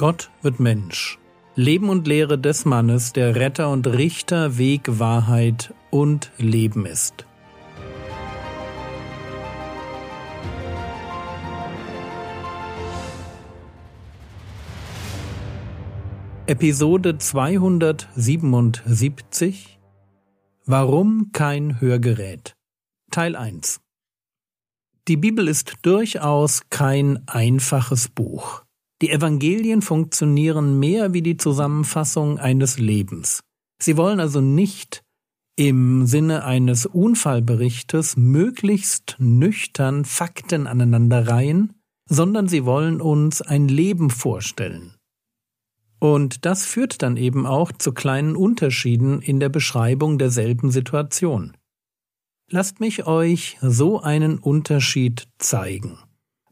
Gott wird Mensch. Leben und Lehre des Mannes, der Retter und Richter, Weg, Wahrheit und Leben ist. Episode 277 Warum kein Hörgerät Teil 1 Die Bibel ist durchaus kein einfaches Buch. Die Evangelien funktionieren mehr wie die Zusammenfassung eines Lebens. Sie wollen also nicht im Sinne eines Unfallberichtes möglichst nüchtern Fakten aneinanderreihen, sondern sie wollen uns ein Leben vorstellen. Und das führt dann eben auch zu kleinen Unterschieden in der Beschreibung derselben Situation. Lasst mich euch so einen Unterschied zeigen.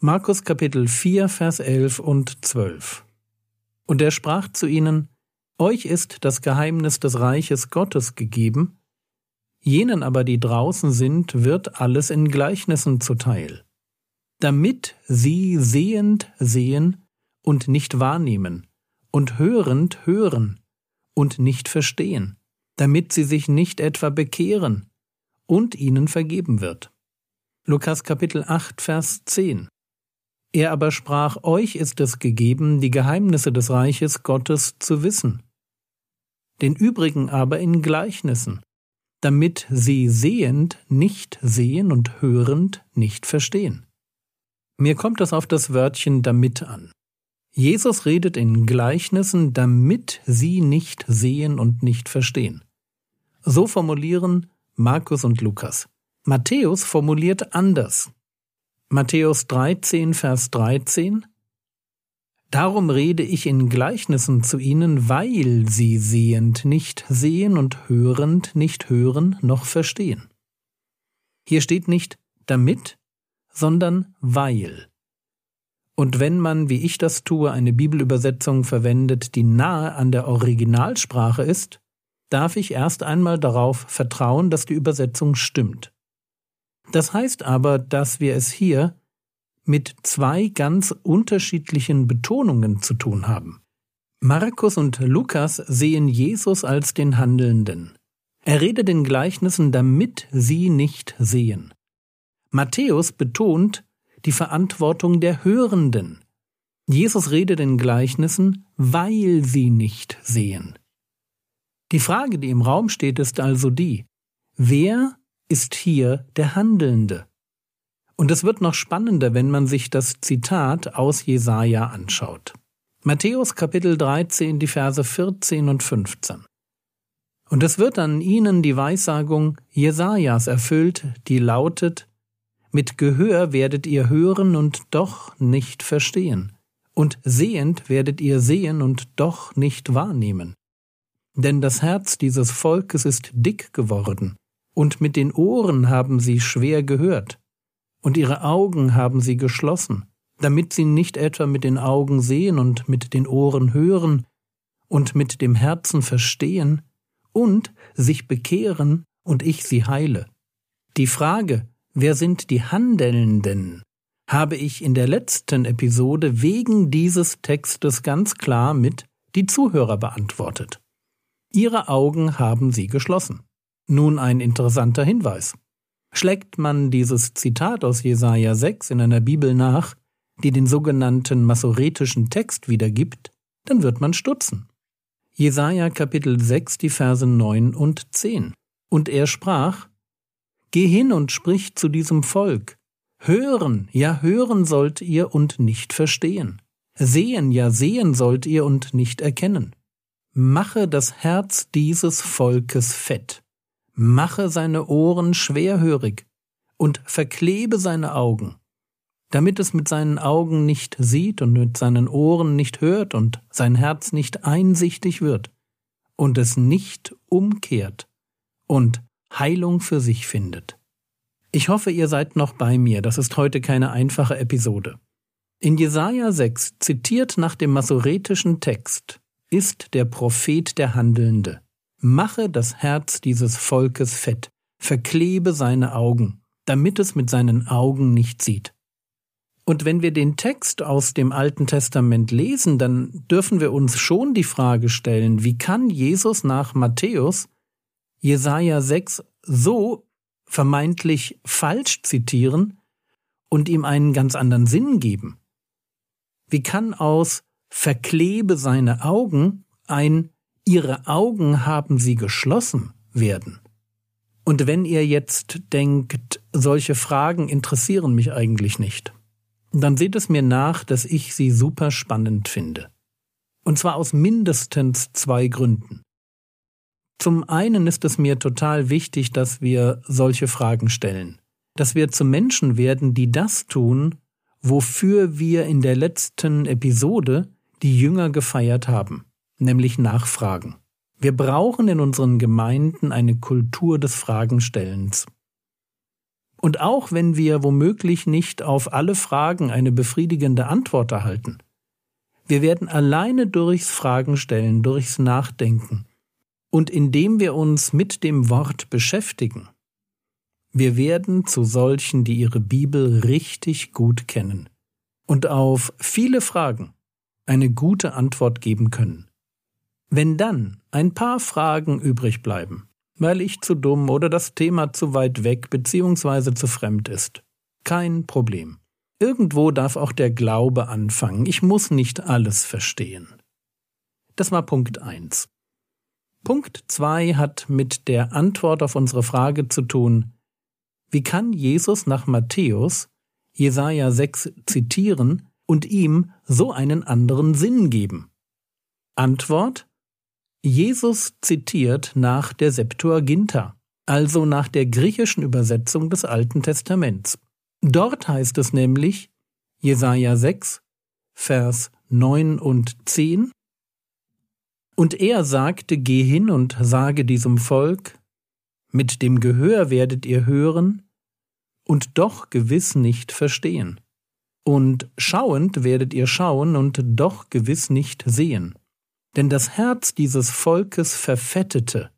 Markus Kapitel 4, Vers 11 und 12. Und er sprach zu ihnen, Euch ist das Geheimnis des Reiches Gottes gegeben, jenen aber, die draußen sind, wird alles in Gleichnissen zuteil, damit sie sehend sehen und nicht wahrnehmen, und hörend hören und nicht verstehen, damit sie sich nicht etwa bekehren und ihnen vergeben wird. Lukas Kapitel 8, Vers 10 er aber sprach, euch ist es gegeben, die Geheimnisse des Reiches Gottes zu wissen, den übrigen aber in Gleichnissen, damit sie sehend nicht sehen und hörend nicht verstehen. Mir kommt es auf das Wörtchen damit an. Jesus redet in Gleichnissen, damit sie nicht sehen und nicht verstehen. So formulieren Markus und Lukas. Matthäus formuliert anders. Matthäus 13, Vers 13 Darum rede ich in Gleichnissen zu ihnen, weil sie sehend nicht sehen und hörend nicht hören noch verstehen. Hier steht nicht damit, sondern weil. Und wenn man, wie ich das tue, eine Bibelübersetzung verwendet, die nahe an der Originalsprache ist, darf ich erst einmal darauf vertrauen, dass die Übersetzung stimmt. Das heißt aber, dass wir es hier mit zwei ganz unterschiedlichen Betonungen zu tun haben. Markus und Lukas sehen Jesus als den Handelnden. Er redet in Gleichnissen, damit sie nicht sehen. Matthäus betont die Verantwortung der Hörenden. Jesus redet in Gleichnissen, weil sie nicht sehen. Die Frage, die im Raum steht, ist also die, wer ist hier der Handelnde. Und es wird noch spannender, wenn man sich das Zitat aus Jesaja anschaut. Matthäus Kapitel 13, die Verse 14 und 15. Und es wird an ihnen die Weissagung Jesajas erfüllt, die lautet, mit Gehör werdet ihr hören und doch nicht verstehen, und sehend werdet ihr sehen und doch nicht wahrnehmen. Denn das Herz dieses Volkes ist dick geworden, und mit den Ohren haben sie schwer gehört, und ihre Augen haben sie geschlossen, damit sie nicht etwa mit den Augen sehen und mit den Ohren hören und mit dem Herzen verstehen und sich bekehren und ich sie heile. Die Frage, wer sind die Handelnden, habe ich in der letzten Episode wegen dieses Textes ganz klar mit die Zuhörer beantwortet. Ihre Augen haben sie geschlossen. Nun ein interessanter Hinweis. Schlägt man dieses Zitat aus Jesaja 6 in einer Bibel nach, die den sogenannten masoretischen Text wiedergibt, dann wird man stutzen. Jesaja Kapitel 6, die Verse 9 und 10. Und er sprach, Geh hin und sprich zu diesem Volk. Hören, ja hören sollt ihr und nicht verstehen. Sehen, ja sehen sollt ihr und nicht erkennen. Mache das Herz dieses Volkes fett mache seine Ohren schwerhörig und verklebe seine Augen, damit es mit seinen Augen nicht sieht und mit seinen Ohren nicht hört und sein Herz nicht einsichtig wird und es nicht umkehrt und Heilung für sich findet. Ich hoffe, ihr seid noch bei mir, das ist heute keine einfache Episode. In Jesaja 6, zitiert nach dem masoretischen Text, ist der Prophet der Handelnde. Mache das Herz dieses Volkes fett, verklebe seine Augen, damit es mit seinen Augen nicht sieht. Und wenn wir den Text aus dem Alten Testament lesen, dann dürfen wir uns schon die Frage stellen, wie kann Jesus nach Matthäus Jesaja 6 so vermeintlich falsch zitieren und ihm einen ganz anderen Sinn geben? Wie kann aus verklebe seine Augen ein Ihre Augen haben sie geschlossen werden? Und wenn ihr jetzt denkt, solche Fragen interessieren mich eigentlich nicht, dann seht es mir nach, dass ich sie super spannend finde. Und zwar aus mindestens zwei Gründen. Zum einen ist es mir total wichtig, dass wir solche Fragen stellen, dass wir zu Menschen werden, die das tun, wofür wir in der letzten Episode die Jünger gefeiert haben, nämlich Nachfragen. Wir brauchen in unseren Gemeinden eine Kultur des Fragenstellens. Und auch wenn wir womöglich nicht auf alle Fragen eine befriedigende Antwort erhalten, wir werden alleine durchs Fragenstellen, durchs Nachdenken und indem wir uns mit dem Wort beschäftigen, wir werden zu solchen, die ihre Bibel richtig gut kennen und auf viele Fragen eine gute Antwort geben können. Wenn dann ein paar Fragen übrig bleiben, weil ich zu dumm oder das Thema zu weit weg bzw. zu fremd ist. Kein Problem. Irgendwo darf auch der Glaube anfangen. Ich muss nicht alles verstehen. Das war Punkt 1. Punkt 2 hat mit der Antwort auf unsere Frage zu tun, wie kann Jesus nach Matthäus Jesaja 6 zitieren und ihm so einen anderen Sinn geben? Antwort Jesus zitiert nach der Septuaginta, also nach der griechischen Übersetzung des Alten Testaments. Dort heißt es nämlich, Jesaja 6, Vers 9 und 10, Und er sagte, geh hin und sage diesem Volk, mit dem Gehör werdet ihr hören, und doch gewiss nicht verstehen. Und schauend werdet ihr schauen und doch gewiss nicht sehen denn das Herz dieses Volkes verfettete,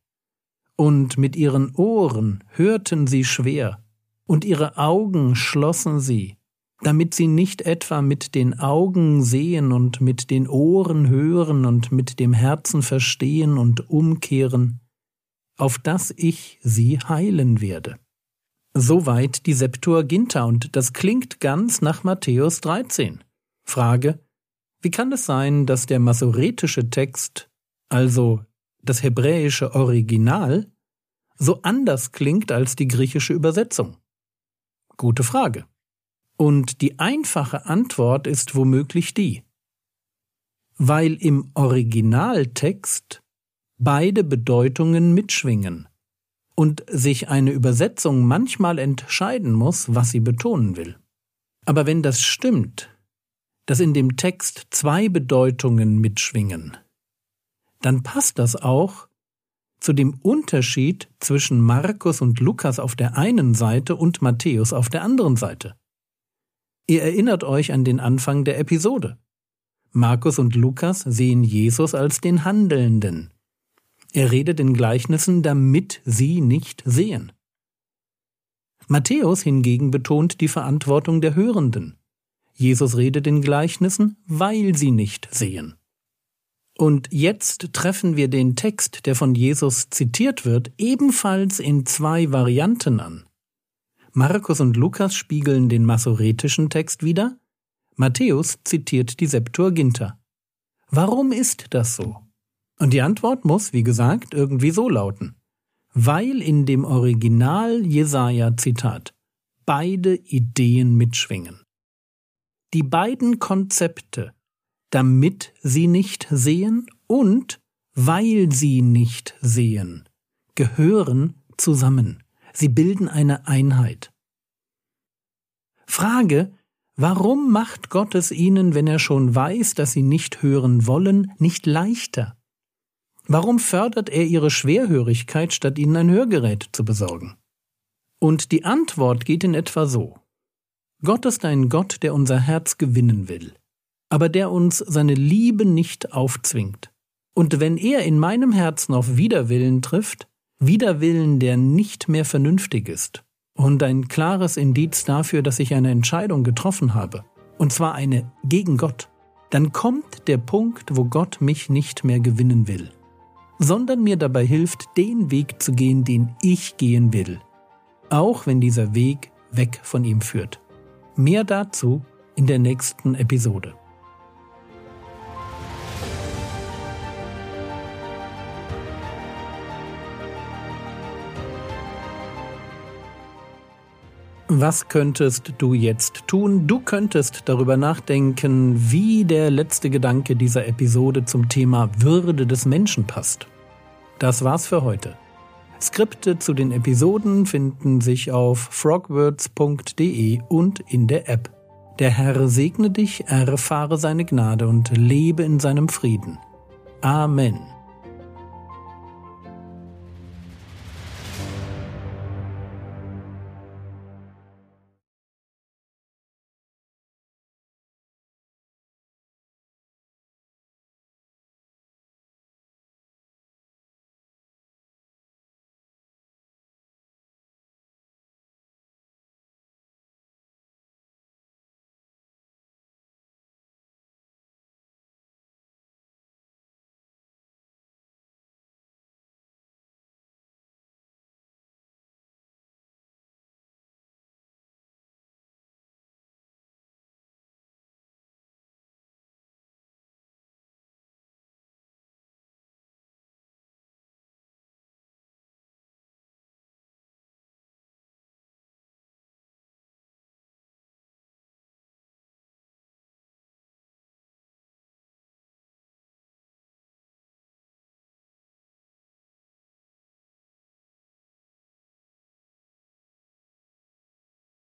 und mit ihren Ohren hörten sie schwer, und ihre Augen schlossen sie, damit sie nicht etwa mit den Augen sehen und mit den Ohren hören und mit dem Herzen verstehen und umkehren, auf dass ich sie heilen werde. Soweit die Septuaginta, und das klingt ganz nach Matthäus 13. Frage, wie kann es sein, dass der masoretische Text, also das hebräische Original, so anders klingt als die griechische Übersetzung? Gute Frage. Und die einfache Antwort ist womöglich die. Weil im Originaltext beide Bedeutungen mitschwingen und sich eine Übersetzung manchmal entscheiden muss, was sie betonen will. Aber wenn das stimmt, dass in dem Text zwei Bedeutungen mitschwingen, dann passt das auch zu dem Unterschied zwischen Markus und Lukas auf der einen Seite und Matthäus auf der anderen Seite. Ihr erinnert euch an den Anfang der Episode. Markus und Lukas sehen Jesus als den Handelnden. Er redet in Gleichnissen, damit sie nicht sehen. Matthäus hingegen betont die Verantwortung der Hörenden. Jesus redet in Gleichnissen, weil sie nicht sehen. Und jetzt treffen wir den Text, der von Jesus zitiert wird, ebenfalls in zwei Varianten an. Markus und Lukas spiegeln den masoretischen Text wider, Matthäus zitiert die Septuaginta. Warum ist das so? Und die Antwort muss, wie gesagt, irgendwie so lauten. Weil in dem Original Jesaja Zitat beide Ideen mitschwingen. Die beiden Konzepte, damit sie nicht sehen und weil sie nicht sehen, gehören zusammen. Sie bilden eine Einheit. Frage, warum macht Gott es ihnen, wenn er schon weiß, dass sie nicht hören wollen, nicht leichter? Warum fördert er ihre Schwerhörigkeit, statt ihnen ein Hörgerät zu besorgen? Und die Antwort geht in etwa so. Gott ist ein Gott, der unser Herz gewinnen will, aber der uns seine Liebe nicht aufzwingt. Und wenn er in meinem Herzen auf Widerwillen trifft, Widerwillen, der nicht mehr vernünftig ist, und ein klares Indiz dafür, dass ich eine Entscheidung getroffen habe, und zwar eine gegen Gott, dann kommt der Punkt, wo Gott mich nicht mehr gewinnen will, sondern mir dabei hilft, den Weg zu gehen, den ich gehen will, auch wenn dieser Weg weg von ihm führt. Mehr dazu in der nächsten Episode. Was könntest du jetzt tun? Du könntest darüber nachdenken, wie der letzte Gedanke dieser Episode zum Thema Würde des Menschen passt. Das war's für heute. Skripte zu den Episoden finden sich auf frogwords.de und in der App. Der Herr segne dich, erfahre seine Gnade und lebe in seinem Frieden. Amen.